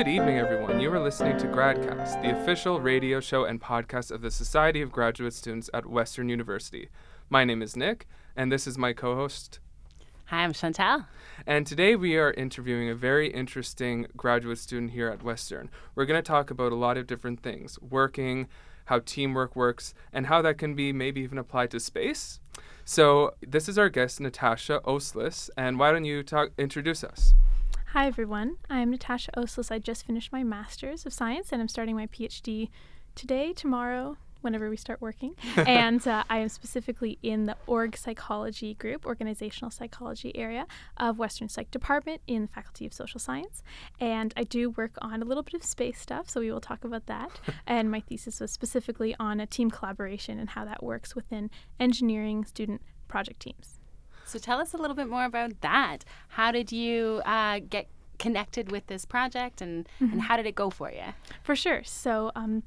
Good evening, everyone. You are listening to GradCast, the official radio show and podcast of the Society of Graduate Students at Western University. My name is Nick, and this is my co host. Hi, I'm Chantal. And today we are interviewing a very interesting graduate student here at Western. We're going to talk about a lot of different things working, how teamwork works, and how that can be maybe even applied to space. So, this is our guest, Natasha Oslis, and why don't you talk, introduce us? Hi, everyone. I'm Natasha Oslis. I just finished my Master's of Science and I'm starting my PhD today, tomorrow, whenever we start working. and uh, I am specifically in the org psychology group, organizational psychology area of Western Psych Department in the Faculty of Social Science. And I do work on a little bit of space stuff, so we will talk about that. and my thesis was specifically on a team collaboration and how that works within engineering student project teams. So tell us a little bit more about that. How did you uh, get connected with this project and, mm-hmm. and how did it go for you? For sure. So, um,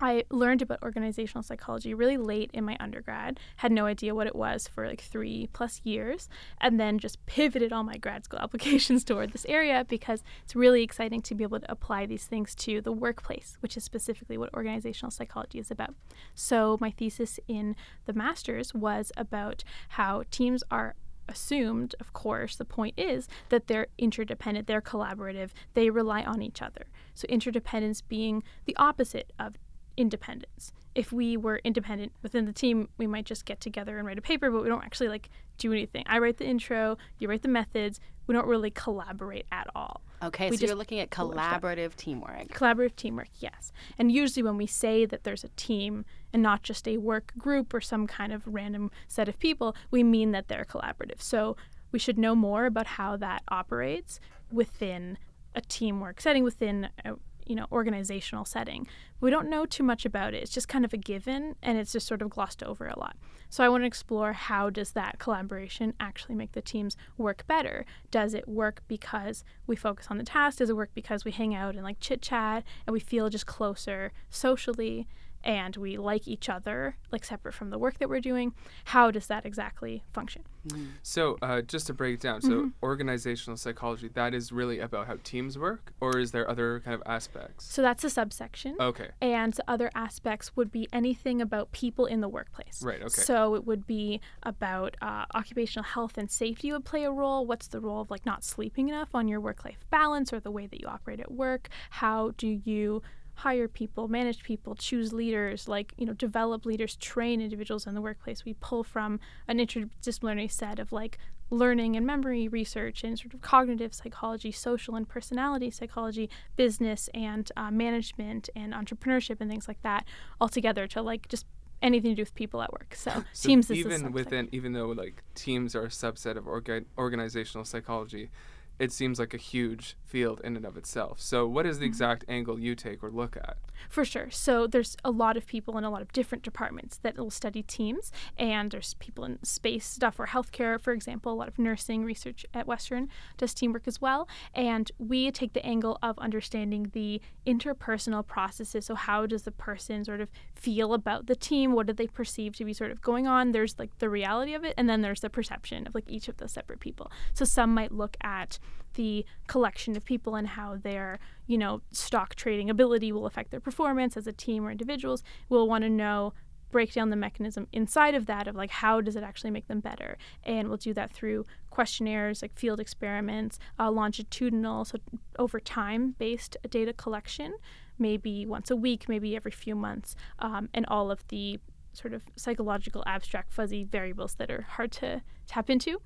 I learned about organizational psychology really late in my undergrad, had no idea what it was for like three plus years, and then just pivoted all my grad school applications toward this area because it's really exciting to be able to apply these things to the workplace, which is specifically what organizational psychology is about. So, my thesis in the master's was about how teams are assumed, of course, the point is that they're interdependent, they're collaborative, they rely on each other. So, interdependence being the opposite of independence. If we were independent within the team, we might just get together and write a paper, but we don't actually like do anything. I write the intro, you write the methods. We don't really collaborate at all. Okay, we so you're looking at collaborative teamwork. Collaborative teamwork, yes. And usually when we say that there's a team and not just a work group or some kind of random set of people, we mean that they're collaborative. So we should know more about how that operates within a teamwork setting, within a, you know organizational setting. We don't know too much about it. It's just kind of a given and it's just sort of glossed over a lot. So i want to explore how does that collaboration actually make the teams work better? Does it work because we focus on the task? Does it work because we hang out and like chit chat and we feel just closer socially and we like each other, like separate from the work that we're doing, how does that exactly function? Mm-hmm. So, uh, just to break it down, so mm-hmm. organizational psychology, that is really about how teams work, or is there other kind of aspects? So, that's a subsection. Okay. And other aspects would be anything about people in the workplace. Right, okay. So, it would be about uh, occupational health and safety would play a role. What's the role of like not sleeping enough on your work life balance or the way that you operate at work? How do you hire people, manage people, choose leaders, like, you know, develop leaders, train individuals in the workplace. We pull from an interdisciplinary set of like learning and memory research and sort of cognitive psychology, social and personality psychology, business and uh, management and entrepreneurship and things like that all together to like just anything to do with people at work. So, so teams even within even though like teams are a subset of orga- organizational psychology, it seems like a huge field in and of itself. So, what is the mm-hmm. exact angle you take or look at? For sure. So, there's a lot of people in a lot of different departments that will study teams, and there's people in space stuff or healthcare, for example. A lot of nursing research at Western does teamwork as well. And we take the angle of understanding the interpersonal processes. So, how does the person sort of feel about the team? What do they perceive to be sort of going on? There's like the reality of it, and then there's the perception of like each of the separate people. So, some might look at the collection of people and how their, you know, stock trading ability will affect their performance as a team or individuals. We'll want to know break down the mechanism inside of that of like how does it actually make them better and we'll do that through questionnaires like field experiments uh, longitudinal so over time based data collection maybe once a week maybe every few months um, and all of the sort of psychological abstract fuzzy variables that are hard to tap into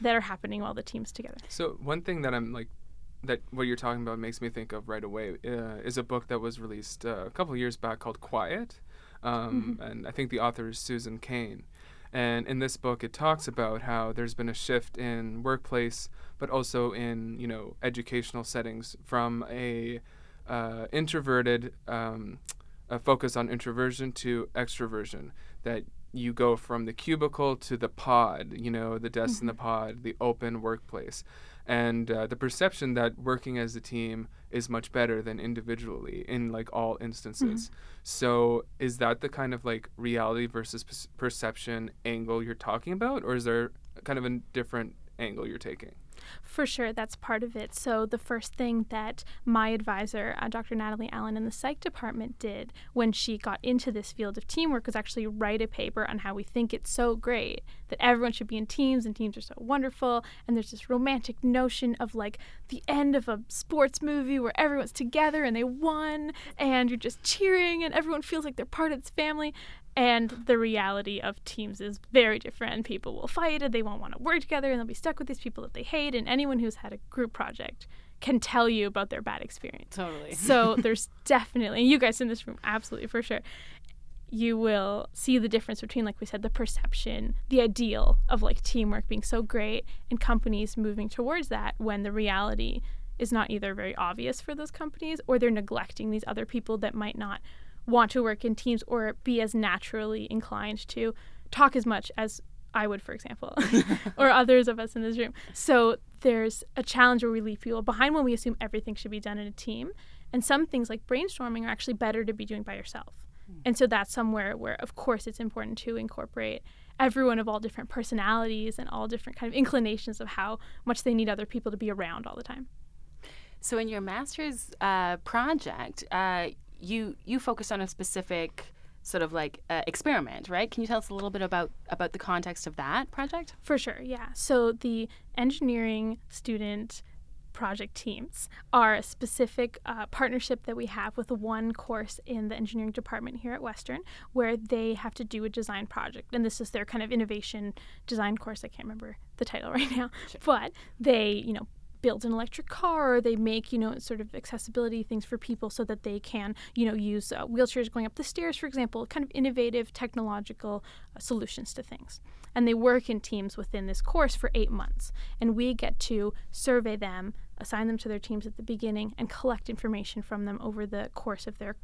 that are happening while the team's together. So one thing that I'm like that what you're talking about makes me think of right away uh, is a book that was released uh, a couple years back called Quiet, um, mm-hmm. and I think the author is Susan Cain. And in this book, it talks about how there's been a shift in workplace, but also in you know educational settings from a uh, introverted um, a focus on introversion to extroversion. That you go from the cubicle to the pod, you know, the desk mm-hmm. in the mm-hmm. pod, the open workplace. And uh, the perception that working as a team is much better than individually in like all instances. Mm-hmm. So, is that the kind of like reality versus perception angle you're talking about, or is there kind of a different angle you're taking? For sure, that's part of it. So, the first thing that my advisor, uh, Dr. Natalie Allen, in the psych department did when she got into this field of teamwork was actually write a paper on how we think it's so great that everyone should be in teams and teams are so wonderful. And there's this romantic notion of like the end of a sports movie where everyone's together and they won and you're just cheering and everyone feels like they're part of this family. And the reality of teams is very different. People will fight and they won't want to work together and they'll be stuck with these people that they hate. And anyone who's had a group project can tell you about their bad experience. Totally. So there's definitely, and you guys in this room, absolutely for sure, you will see the difference between, like we said, the perception, the ideal of like teamwork being so great, and companies moving towards that when the reality is not either very obvious for those companies or they're neglecting these other people that might not want to work in teams or be as naturally inclined to talk as much as I would, for example, or others of us in this room. So there's a challenge where we leave people behind when we assume everything should be done in a team. And some things like brainstorming are actually better to be doing by yourself. And so that's somewhere where, of course, it's important to incorporate everyone of all different personalities and all different kind of inclinations of how much they need other people to be around all the time. So, in your master's uh, project, uh, you you focused on a specific sort of like uh, experiment, right? Can you tell us a little bit about about the context of that project? For sure, yeah. So the engineering student project teams are a specific uh, partnership that we have with one course in the engineering department here at Western, where they have to do a design project, and this is their kind of innovation design course. I can't remember the title right now, sure. but they, you know, build an electric car they make you know sort of accessibility things for people so that they can you know use uh, wheelchairs going up the stairs for example kind of innovative technological uh, solutions to things. And they work in teams within this course for eight months. And we get to survey them assign them to their teams at the beginning and collect information from them over the course of their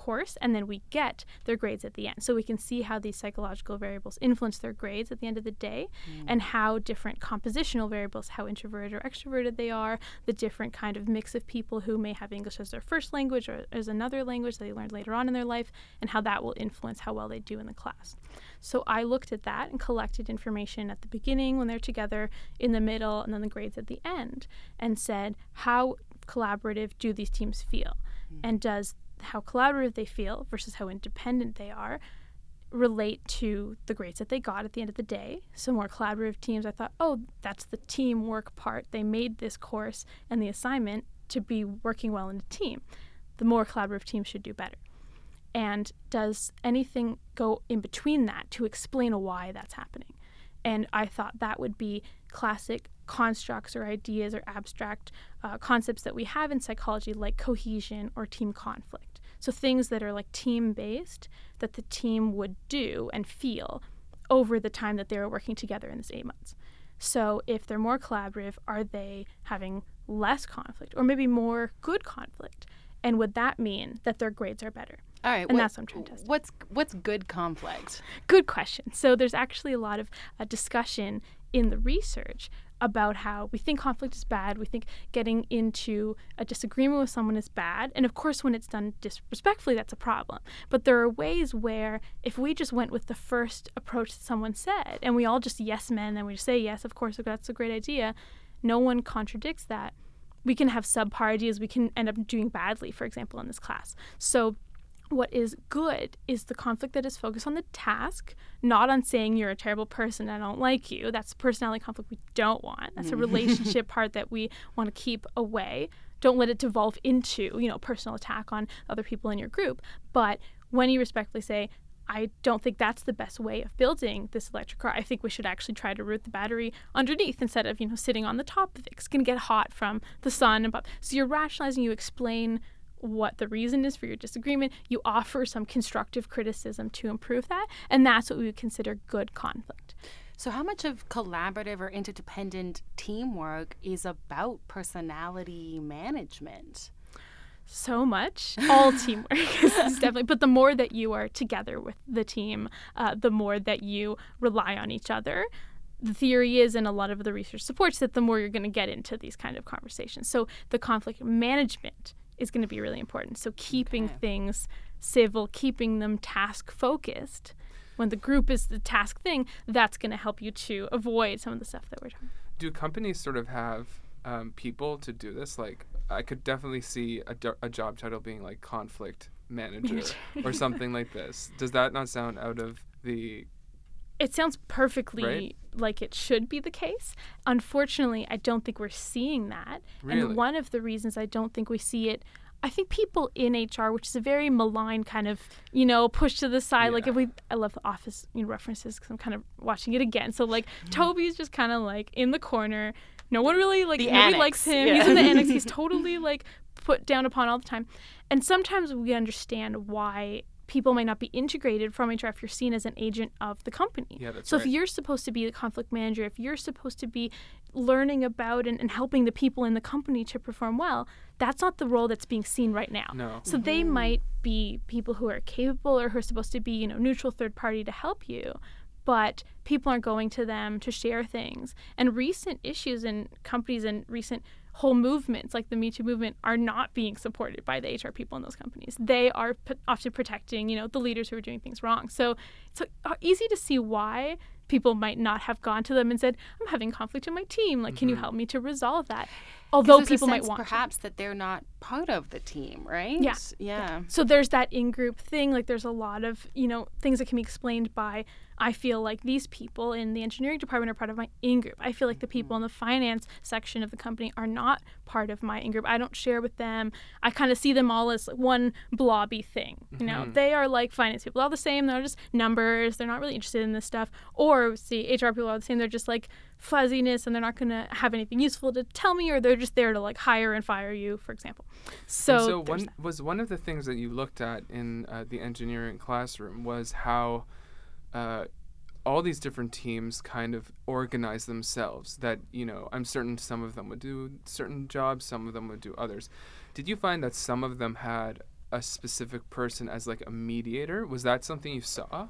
course and then we get their grades at the end so we can see how these psychological variables influence their grades at the end of the day mm. and how different compositional variables how introverted or extroverted they are the different kind of mix of people who may have english as their first language or as another language that they learned later on in their life and how that will influence how well they do in the class so i looked at that and collected information at the beginning when they're together in the middle and then the grades at the end and said how collaborative do these teams feel mm. and does how collaborative they feel versus how independent they are relate to the grades that they got at the end of the day. So, more collaborative teams, I thought, oh, that's the teamwork part. They made this course and the assignment to be working well in a team. The more collaborative teams should do better. And does anything go in between that to explain why that's happening? And I thought that would be classic constructs or ideas or abstract uh, concepts that we have in psychology, like cohesion or team conflict. So things that are like team based that the team would do and feel over the time that they were working together in this eight months. So if they're more collaborative, are they having less conflict or maybe more good conflict? And would that mean that their grades are better? All right, and what, that's what I'm trying to test. What's what's good conflict? Good question. So there's actually a lot of uh, discussion in the research about how we think conflict is bad. We think getting into a disagreement with someone is bad. And of course, when it's done disrespectfully, that's a problem. But there are ways where if we just went with the first approach that someone said and we all just yes men and we just say, yes, of course, that's a great idea, no one contradicts that. We can have subpar ideas. We can end up doing badly, for example, in this class. So what is good is the conflict that is focused on the task, not on saying you're a terrible person, I don't like you. That's the personality conflict we don't want. That's a mm. relationship part that we want to keep away. Don't let it devolve into, you know, personal attack on other people in your group. But when you respectfully say, I don't think that's the best way of building this electric car. I think we should actually try to route the battery underneath instead of, you know, sitting on the top of it. It's going to get hot from the sun. And so you're rationalizing, you explain what the reason is for your disagreement. You offer some constructive criticism to improve that, and that's what we would consider good conflict. So, how much of collaborative or interdependent teamwork is about personality management? So much. All teamwork is definitely, but the more that you are together with the team, uh, the more that you rely on each other the theory is, and a lot of the research supports that, the more you're going to get into these kind of conversations. So the conflict management is going to be really important. So keeping okay. things civil, keeping them task focused. When the group is the task thing, that's going to help you to avoid some of the stuff that we're talking. do companies sort of have um, people to do this? Like, I could definitely see a, do- a job title being like conflict manager or something like this. Does that not sound out of the it sounds perfectly Right? like it should be the case. Unfortunately, I don't think we're seeing that. Really? And one of the reasons I don't think we see it, I think people in HR, which is a very malign kind of, you know, push to the side. Like if we, I love the Office you know, references because I'm kind of watching it again. So like Mm-hmm. Toby's just kind of like in the corner. No one really like The nobody annex, likes him. yeah. He's in the annex. He's totally like put down upon all the time. And sometimes we understand why people might not be integrated from HR if you're seen as an agent of the company. Yeah, that's so right. if you're supposed to be the conflict manager, if you're supposed to be learning about and, and helping the people in the company to perform well, that's not the role that's being seen right now. no? So they mm-hmm. might be people who are capable or who are supposed to be, you know, neutral third party to help you, but people aren't going to them to share things. And recent issues in companies and recent whole movements like the Me Too movement are not being supported by the HR people in those companies. They are p- often protecting, you know, the leaders who are doing things wrong. So it's uh, easy to see why people might not have gone to them and said, "I'm having conflict in my team. Like, can you help me to resolve that?" Although people might sense, want to. perhaps that they're not part of the team, right? Yeah. Yeah. So there's that in group thing. Like there's a lot of, you know, things that can be explained by I feel like these people in the engineering department are part of my in group. I feel like the people in the finance section of the company are not part of my in group. I don't share with them. I kind of see them all as one blobby thing. You know, mm-hmm. they are like finance people, all the same. They're just numbers. They're not really interested in this stuff. Or see, HR people are the same. They're just like fuzziness and they're not going to have anything useful to tell me or they're just there to like hire and fire you, for example. So, And so one was one of the things that you looked at in uh, the engineering classroom was how uh, all these different teams kind of organize themselves. That you know, I'm certain some of them would do certain jobs, some of them would do others. Did you find that some of them had a specific person as like a mediator? Was that something you saw?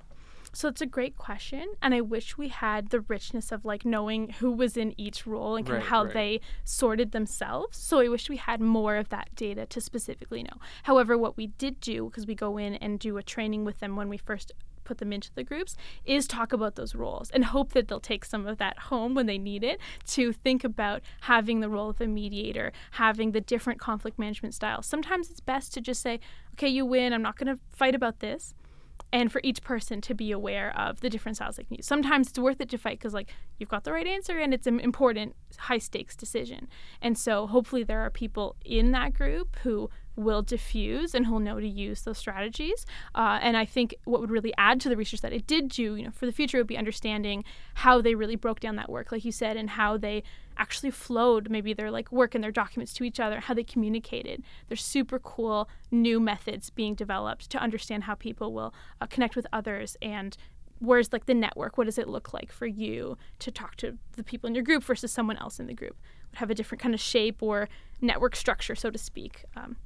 So it's a great question, and I wish we had the richness of like knowing who was in each role and kind of Right, how right. they sorted themselves. So I wish we had more of that data to specifically know. However, what we did do, because we go in and do a training with them when we first put them into the groups, is talk about those roles and hope that they'll take some of that home when they need it to think about having the role of a mediator, having the different conflict management styles. Sometimes it's best to just say, okay, you win. I'm not going to fight about this and for each person to be aware of the different styles they can use. Sometimes it's worth it to fight because like you've got the right answer and it's an important high stakes decision. And so hopefully there are people in that group who will diffuse and who'll know to use those strategies. Uh, and I think what would really add to the research that it did do, you know, for the future would be understanding how they really broke down that work, like you said, and how they actually flowed maybe their like work and their documents to each other, how they communicated. There's super cool new methods being developed to understand how people will uh, connect with others and where's like the network what does it look like for you to talk to the people in your group versus someone else in the group would have a different kind of shape or network structure so to speak um,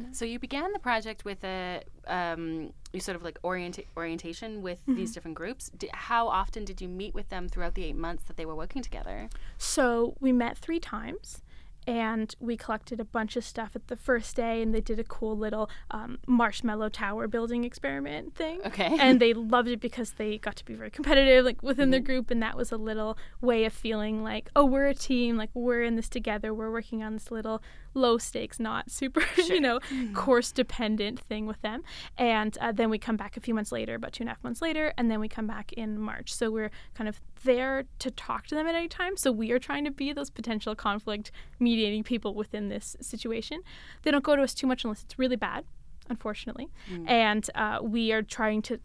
that. So you began the project with a um, you sort of like orienta- orientation with Mm-hmm. these different groups. D- how often did you meet with them throughout the eight months that they were working together? So we met three times and we collected a bunch of stuff at the first day and they did a cool little um, marshmallow tower building experiment thing. Okay. And they loved it because they got to be very competitive like within their group and that was a little way of feeling like, oh, we're a team, like we're in this together, we're working on this little low stakes, not super, you know, course dependent thing with them. And uh, then we come back a few months later, about two and a half months later, and then we come back in March. So we're kind of there to talk to them at any time. So we are trying to be those potential conflict mediating people within this situation. They don't go to us too much unless it's really bad, unfortunately. And uh, we are trying to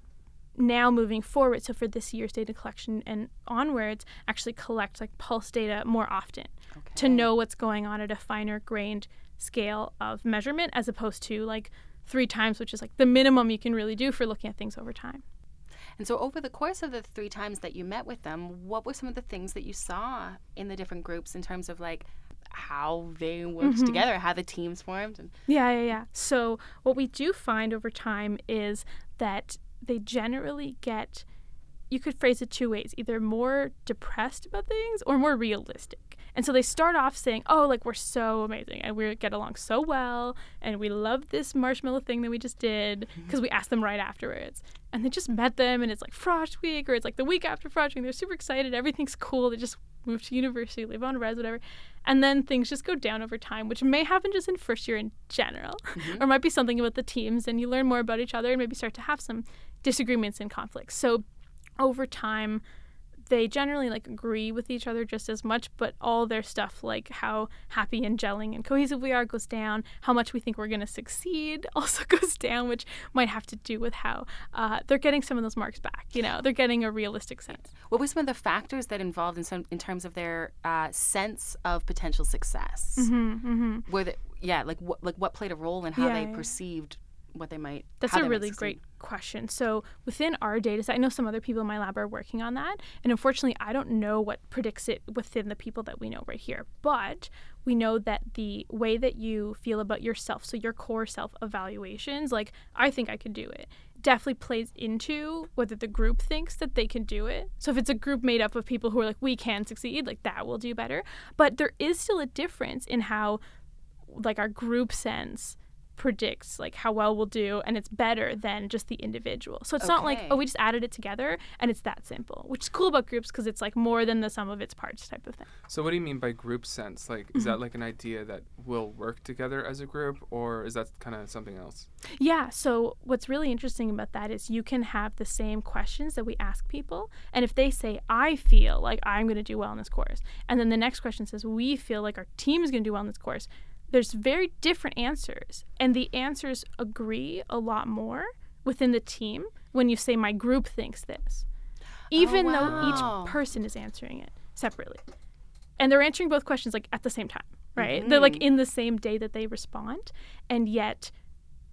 now moving forward so for this year's data collection and onwards actually collect like pulse data more often to know what's going on at a finer grained scale of measurement as opposed to like three times which is like the minimum you can really do for looking at things over time And so, over the course of the three times that you met with them, what were some of the things that you saw in the different groups in terms of like how they worked Mm-hmm. together, how the teams formed? And Yeah, yeah, yeah. So what we do find over time is that they generally get you could phrase it two ways, either more depressed about things or more realistic. And so they start off saying, "Oh, like we're so amazing and we get along so well and we love this marshmallow thing that we just did because we asked them right afterwards." And they just met them and it's like Frosh week or it's like the week after Frosh week. They're super excited. Everything's cool. They just move to university, live on res, whatever. And then things just go down over time, which may happen just in first year in general, Mm-hmm. or might be something about the teams, and you learn more about each other and maybe start to have some disagreements and conflicts. So over time, they generally like agree with each other just as much, but all their stuff, like how happy and gelling and cohesive we are, goes down. How much we think we're going to succeed also goes down, which might have to do with how uh, they're getting some of those marks back. You know, they're getting a realistic sense. What were some of the factors that involved in some in terms of their uh, sense of potential success? Mm-hmm. Were the, yeah, like what like what played a role in how Yeah, they yeah. perceived what they might. That's a really great question. So within our data set, I know some other people in my lab are working on that, and unfortunately, I don't know what predicts it within the people that we know right here. But we know that the way that you feel about yourself, so your core self evaluations, like I think I could do it, definitely plays into whether the group thinks that they can do it. So if it's a group made up of people who are like we can succeed, like that will do better. But there is still a difference in how like our group sense predicts like how well we'll do and it's better than just the individual so it's not like oh we just added it together and it's that simple which is cool about groups because it's like more than the sum of its parts type of thing So what do you mean by group sense? Like, is that mm-hmm. like an idea that we'll work together as a group, or is that kind of something else? yeah so what's really interesting about that is you can have the same questions that we ask people and if they say i feel like i'm going to do well in this course and then the next question says we feel like our team is going to do well in this course there's very different answers and the answers agree a lot more within the team when you say my group thinks this. Oh, Even though wow. each person is answering it separately. And they're answering both questions like at the same time right? They're like mm-hmm. in the same day that they respond and yet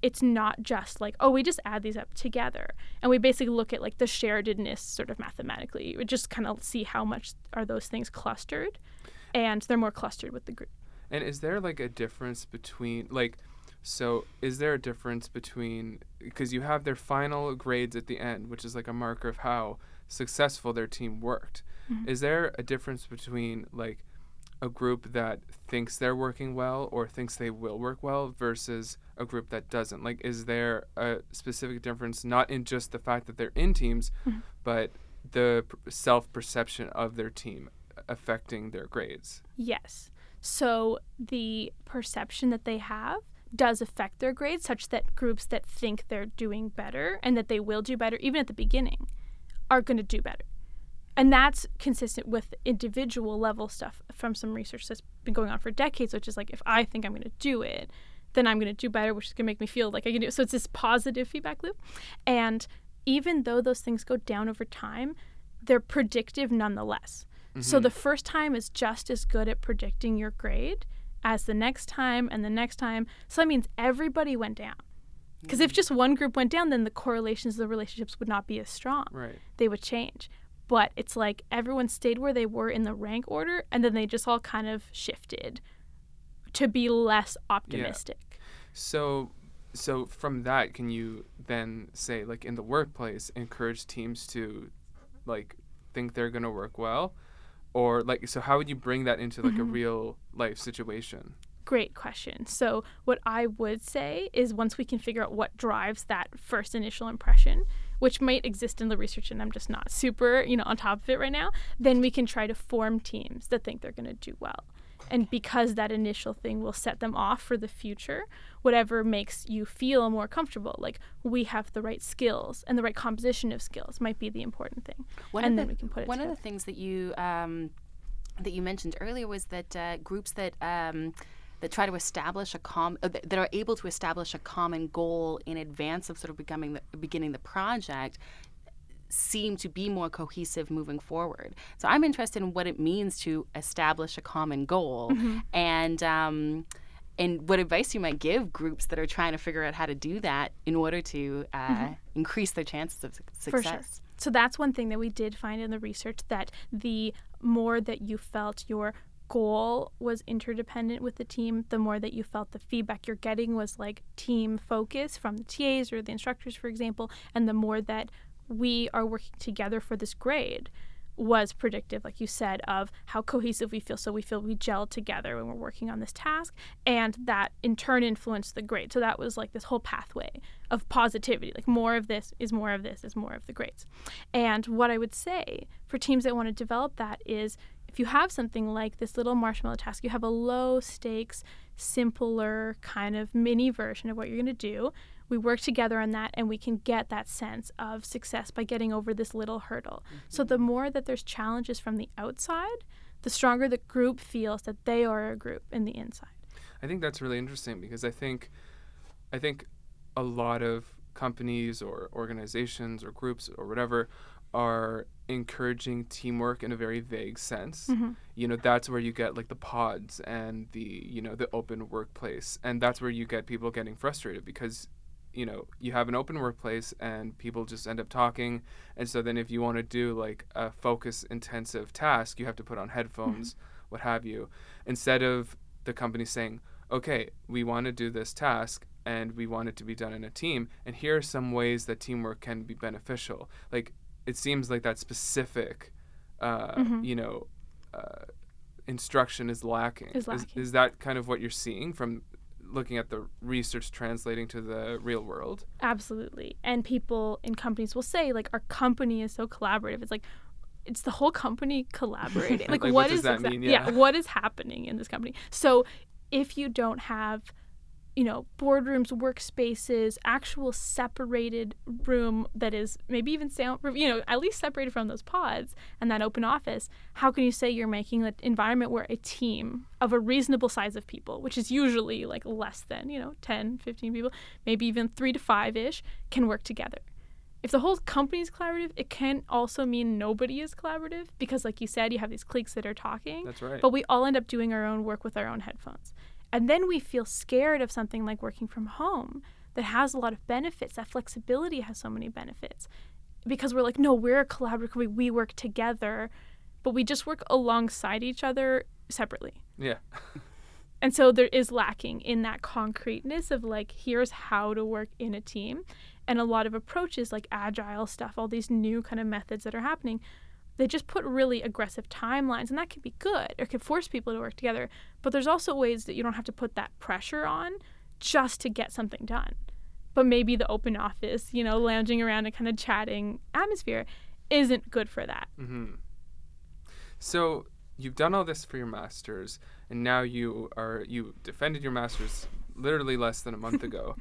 it's not just like oh we just add these up together. And we basically look at like the sharedness sort of mathematically. We just kind of see how much are those things clustered and they're more clustered with the group And is there like a difference between like so is there a difference between because you have their final grades at the end, which is like a marker of how successful their team worked. Mm-hmm. Is there a difference between like a group that thinks they're working well or thinks they will work well versus a group that doesn't? Like is there a specific difference not in just the fact that they're in teams, mm-hmm. but the self-perception of their team affecting their grades? Yes. So the perception that they have does affect their grades, such that groups that think they're doing better and that they will do better, even at the beginning, are going to do better. And that's consistent with individual level stuff from some research that's been going on for decades, which is like, if I think I'm going to do it, then I'm going to do better, which is going to make me feel like I can do it. So it's this positive feedback loop. And even though those things go down over time, they're predictive nonetheless. Mm-hmm. So the first time is just as good at predicting your grade as the next time and the next time. So that means everybody went down. Because if mm. just one group went down, then the correlations, the relationships would not be as strong. Right. They would change. But it's like everyone stayed where they were in the rank order, and then they just all kind of shifted to be less optimistic. Yeah. So, so from that, can you then say, like in the workplace, encourage teams to, like, think they're gonna work well, or like, so how would you bring that into like a mm-hmm. real life situation? Great question. So, what I would say is once we can figure out what drives that first initial impression, which might exist in the research and I'm just not super, you know, on top of it right now, then we can try to form teams that think they're going to do well. And because that initial thing will set them off for the future, whatever makes you feel more comfortable, like we have the right skills and the right composition of skills might be the important thing. One and of then the, we can put it One together. of the things that you um, that you mentioned earlier was that uh, groups that um, that try to establish a com uh, that that are able to establish a common goal in advance of sort of becoming the, beginning the project seem to be more cohesive moving forward. So I'm interested in what it means to establish a common goal Mm-hmm. and. Um, and what advice you might give groups that are trying to figure out how to do that in order to uh, increase their chances of success? Mm-hmm. For sure. So that's one thing that we did find in the research that the more that you felt your goal was interdependent with the team, the more that you felt the feedback you're getting was like team focus from the TAs or the instructors, for example, and the more that we are working together for this grade was predictive, like you said, of how cohesive we feel. So we feel we gel together when we're working on this task, and that in turn influenced the grade. So that was like this whole pathway of positivity. Like more of this is more of this is more of the grades. And what I would say for teams that want to develop that is if you have something like this little marshmallow task, you have a low stakes, simpler kind of mini version of what you're going to do. We work together on that and we can get that sense of success by getting over this little hurdle. Mm-hmm. So the more that there's challenges from the outside, the stronger the group feels that they are a group in the inside. I think that's really interesting because I think I think a lot of companies or organizations or groups or whatever are encouraging teamwork in a very vague sense. Mm-hmm. You know, that's where you get like the pods and the, you know, the open workplace. And that's where you get people getting frustrated because you know you have an open workplace and people just end up talking and so then if you want to do like a focus intensive task you have to put on headphones mm-hmm. what have you instead of the company saying okay we want to do this task and we want it to be done in a team and here are some ways that teamwork can be beneficial like it seems like that specific, uh, mm-hmm. you know, uh, instruction is lacking. Is lacking. Is, is that kind of what you're seeing from looking at the research translating to the real world? Absolutely. And people in companies will say, like, our company is so collaborative. It's like, it's the whole company collaborating. like, like, what, what does that exa- mean? Yeah. yeah, what is happening in this company? So if you don't have you know, boardrooms, workspaces, actual separated room that is maybe even sound, you know, at least separated from those pods and that open office, how can you say you're making an environment where a team of a reasonable size of people, which is usually like less than, you know, 10, 15 people, maybe even three to five ish, can work together? If the whole company is collaborative, it can also mean nobody is collaborative because, like you said, you have these cliques that are talking. That's right. But we all end up doing our own work with our own headphones. And then we feel scared of something like working from home that has a lot of benefits. That flexibility has so many benefits because we're like, no, we're a collaborative, we work together, but we just work alongside each other separately. Yeah. and so there is lacking in that concreteness of like, here's how to work in a team. And a lot of approaches like agile stuff, all these new kind of methods that are happening, they just put really aggressive timelines and that can be good. Or can force people to work together but there's also ways that you don't have to put that pressure on just to get something done. But maybe the open office you know lounging around and kind of chatting atmosphere isn't good for that. Mm-hmm. so you've done all this for your masters and now you are you defended your masters literally less than a month ago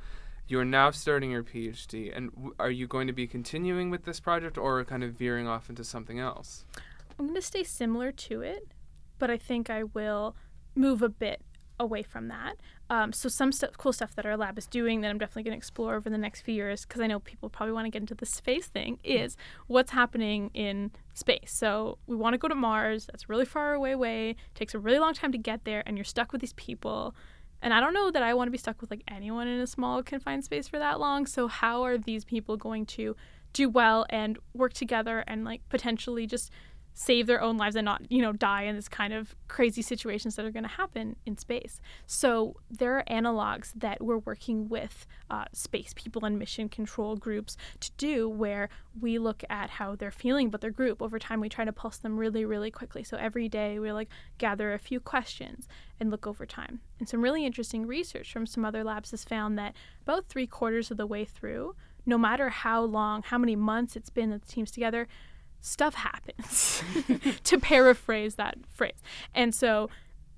you are now starting your PhD, and w- are you going to be continuing with this project or kind of veering off into something else? I'm going to stay similar to it, but I think I will move a bit away from that. Um, so some st- cool stuff that our lab is doing that I'm definitely going to explore over the next few years because I know people probably want to get into the space thing is what's happening in space. So we want to go to Mars. That's really far away way. Takes a really long time to get there, and you're stuck with these people. And I don't know that I want to be stuck with like anyone in a small confined space for that long. So how are these people going to do well and work together and like potentially just save their own lives and not, you know, die in this kind of crazy situations that are going to happen in space. So there are analogs that we're working with uh, space people and mission control groups to do where we look at how they're feeling about their group. Over time, we try to pulse them really, really quickly. So every day we like gather a few questions and look over time. And some really interesting research from some other labs has found that about three quarters of the way through, no matter how long, how many months it's been that the team's together, stuff happens, to paraphrase that phrase. And so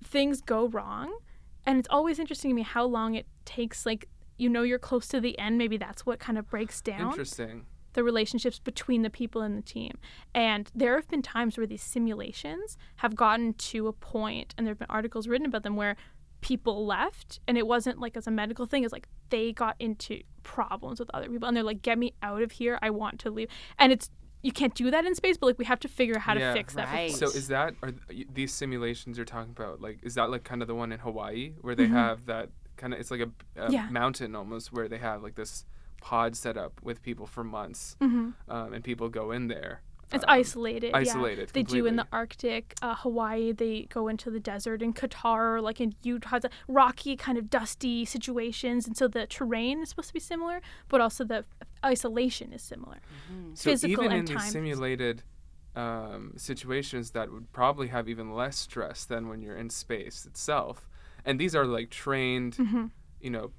things go wrong. And it's always interesting to me how long it takes, like, you know, you're close to the end. Maybe that's what kind of breaks down. Interesting. The relationships between the people in the team. And there have been times where these simulations have gotten to a point, and there have been articles written about them where people left and it wasn't like as a medical thing it's like they got into problems with other people and they're like get me out of here i want to leave and it's you can't do that in space, but like we have to figure out how yeah, to fix that. Right. So is that are th- these simulations you're talking about like is that like kind of the one in Hawaii where they mm-hmm. have that kind of it's like a, a yeah. mountain almost where they have like this pod set up with people for months mm-hmm. um, and people go in there it's um, isolated. Isolated. Yeah. They do in the Arctic, uh, Hawaii. They go into the desert in Qatar, like in Utah, rocky, kind of dusty situations, and so the terrain is supposed to be similar, but also the isolation is similar. Mm-hmm. So Physical even in these simulated um, situations, that would probably have even less stress than when you're in space itself. And these are like trained, mm-hmm. you know,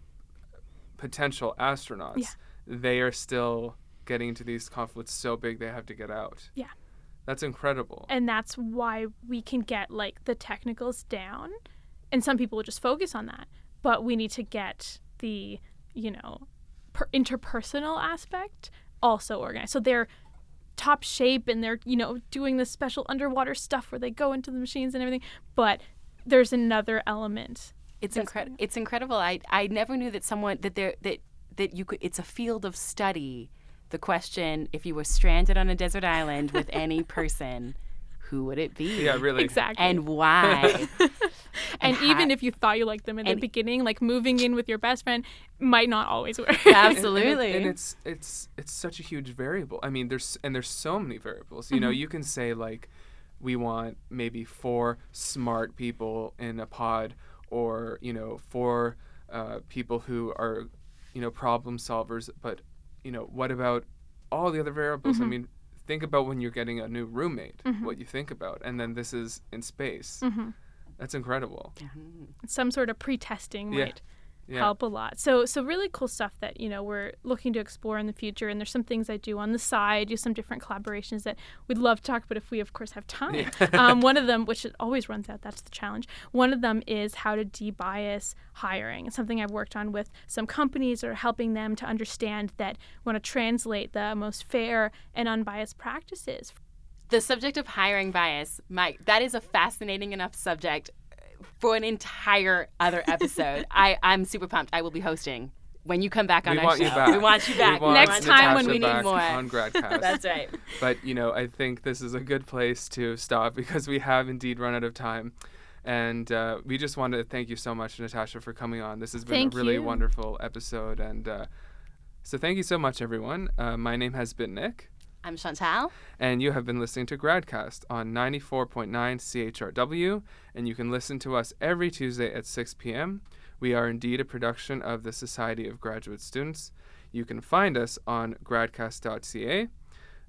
potential astronauts. Yeah. They are still getting into these conflicts so big they have to get out. Yeah. That's incredible. And that's why we can get like the technicals down. And some people will just focus on that. But we need to get the, you know, per- interpersonal aspect also organized. So they're top shape and they're, you know, doing this special underwater stuff where they go into the machines and everything. But there's another element. It's incredible. It's incredible. I I never knew that someone that there that that you could. It's a field of study. The question: If you were stranded on a desert island with any person, who would it be? yeah, really. Exactly. And why? and ha- even if you thought you liked them in the beginning, like moving in with your best friend might not always work. And- and it- Absolutely. and, it's it's it's such a huge variable. I mean, there's and there's so many variables. You know, Mm-hmm. you can say like, we want maybe four smart people in a pod, or you know, four uh, people who are, you know, problem solvers. But you know, what about all the other variables? Mm-hmm. I mean, think about when you're getting a new roommate. What you think about, and then this is in space. Mm-hmm. That's incredible. Some sort of pre-testing Yeah. might Yeah. help a lot. So so really cool stuff that you know we're looking to explore in the future. And there's some things I do on the side, do some different collaborations that we'd love to talk about if we of course have time. um, one of them, which it always runs out, that's the challenge. One of them is how to debias hiring. It's something I've worked on with some companies or helping them to understand that we want to translate the most fair and unbiased practices the subject of hiring bias, Mike. That is a fascinating enough subject for an entire other episode. I I'm super pumped. I will be hosting when you come back on we our want show. you back. We want you back. Want Next time when we need need more. on Gradcast. That's right. But you know, I think this is a good place to stop because we have indeed run out of time. And uh, we just want to thank you so much, Natasha, for coming on. This has been Thank a really you. wonderful episode. And uh, so thank you so much, everyone. Uh, my name has been Nick, I'm Chantal. and you have been listening to Gradcast on 94.9 CHRW. And you can listen to us every Tuesday at 6 p.m. We are indeed a production of the Society of Graduate Students. You can find us on gradcast.ca,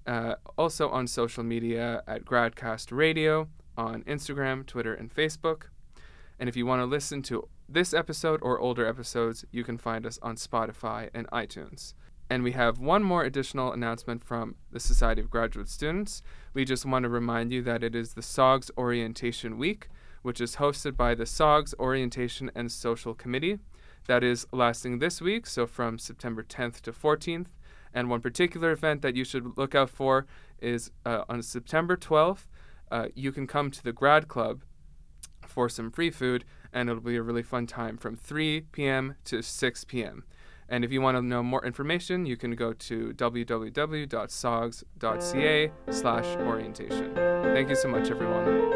uh, also on social media at Gradcast Radio, on Instagram, Twitter, and Facebook. And if you want to listen to this episode or older episodes, you can find us on Spotify and iTunes. And we have one more additional announcement from the Society of Graduate Students. We just want to remind you that it is the SOGS Orientation Week, which is hosted by the SOGS Orientation and Social Committee. That is lasting this week, so from September 10th to 14th. And one particular event that you should look out for is uh, on September 12th. Uh, you can come to the Grad Club for some free food, and it'll be a really fun time from 3 p.m. to 6 p.m. And if you want to know more information, you can go to www.sogs.ca slash orientation. Thank you so much, everyone.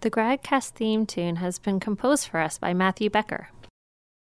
The Gradcast theme tune has been composed for us by Matthew Becker.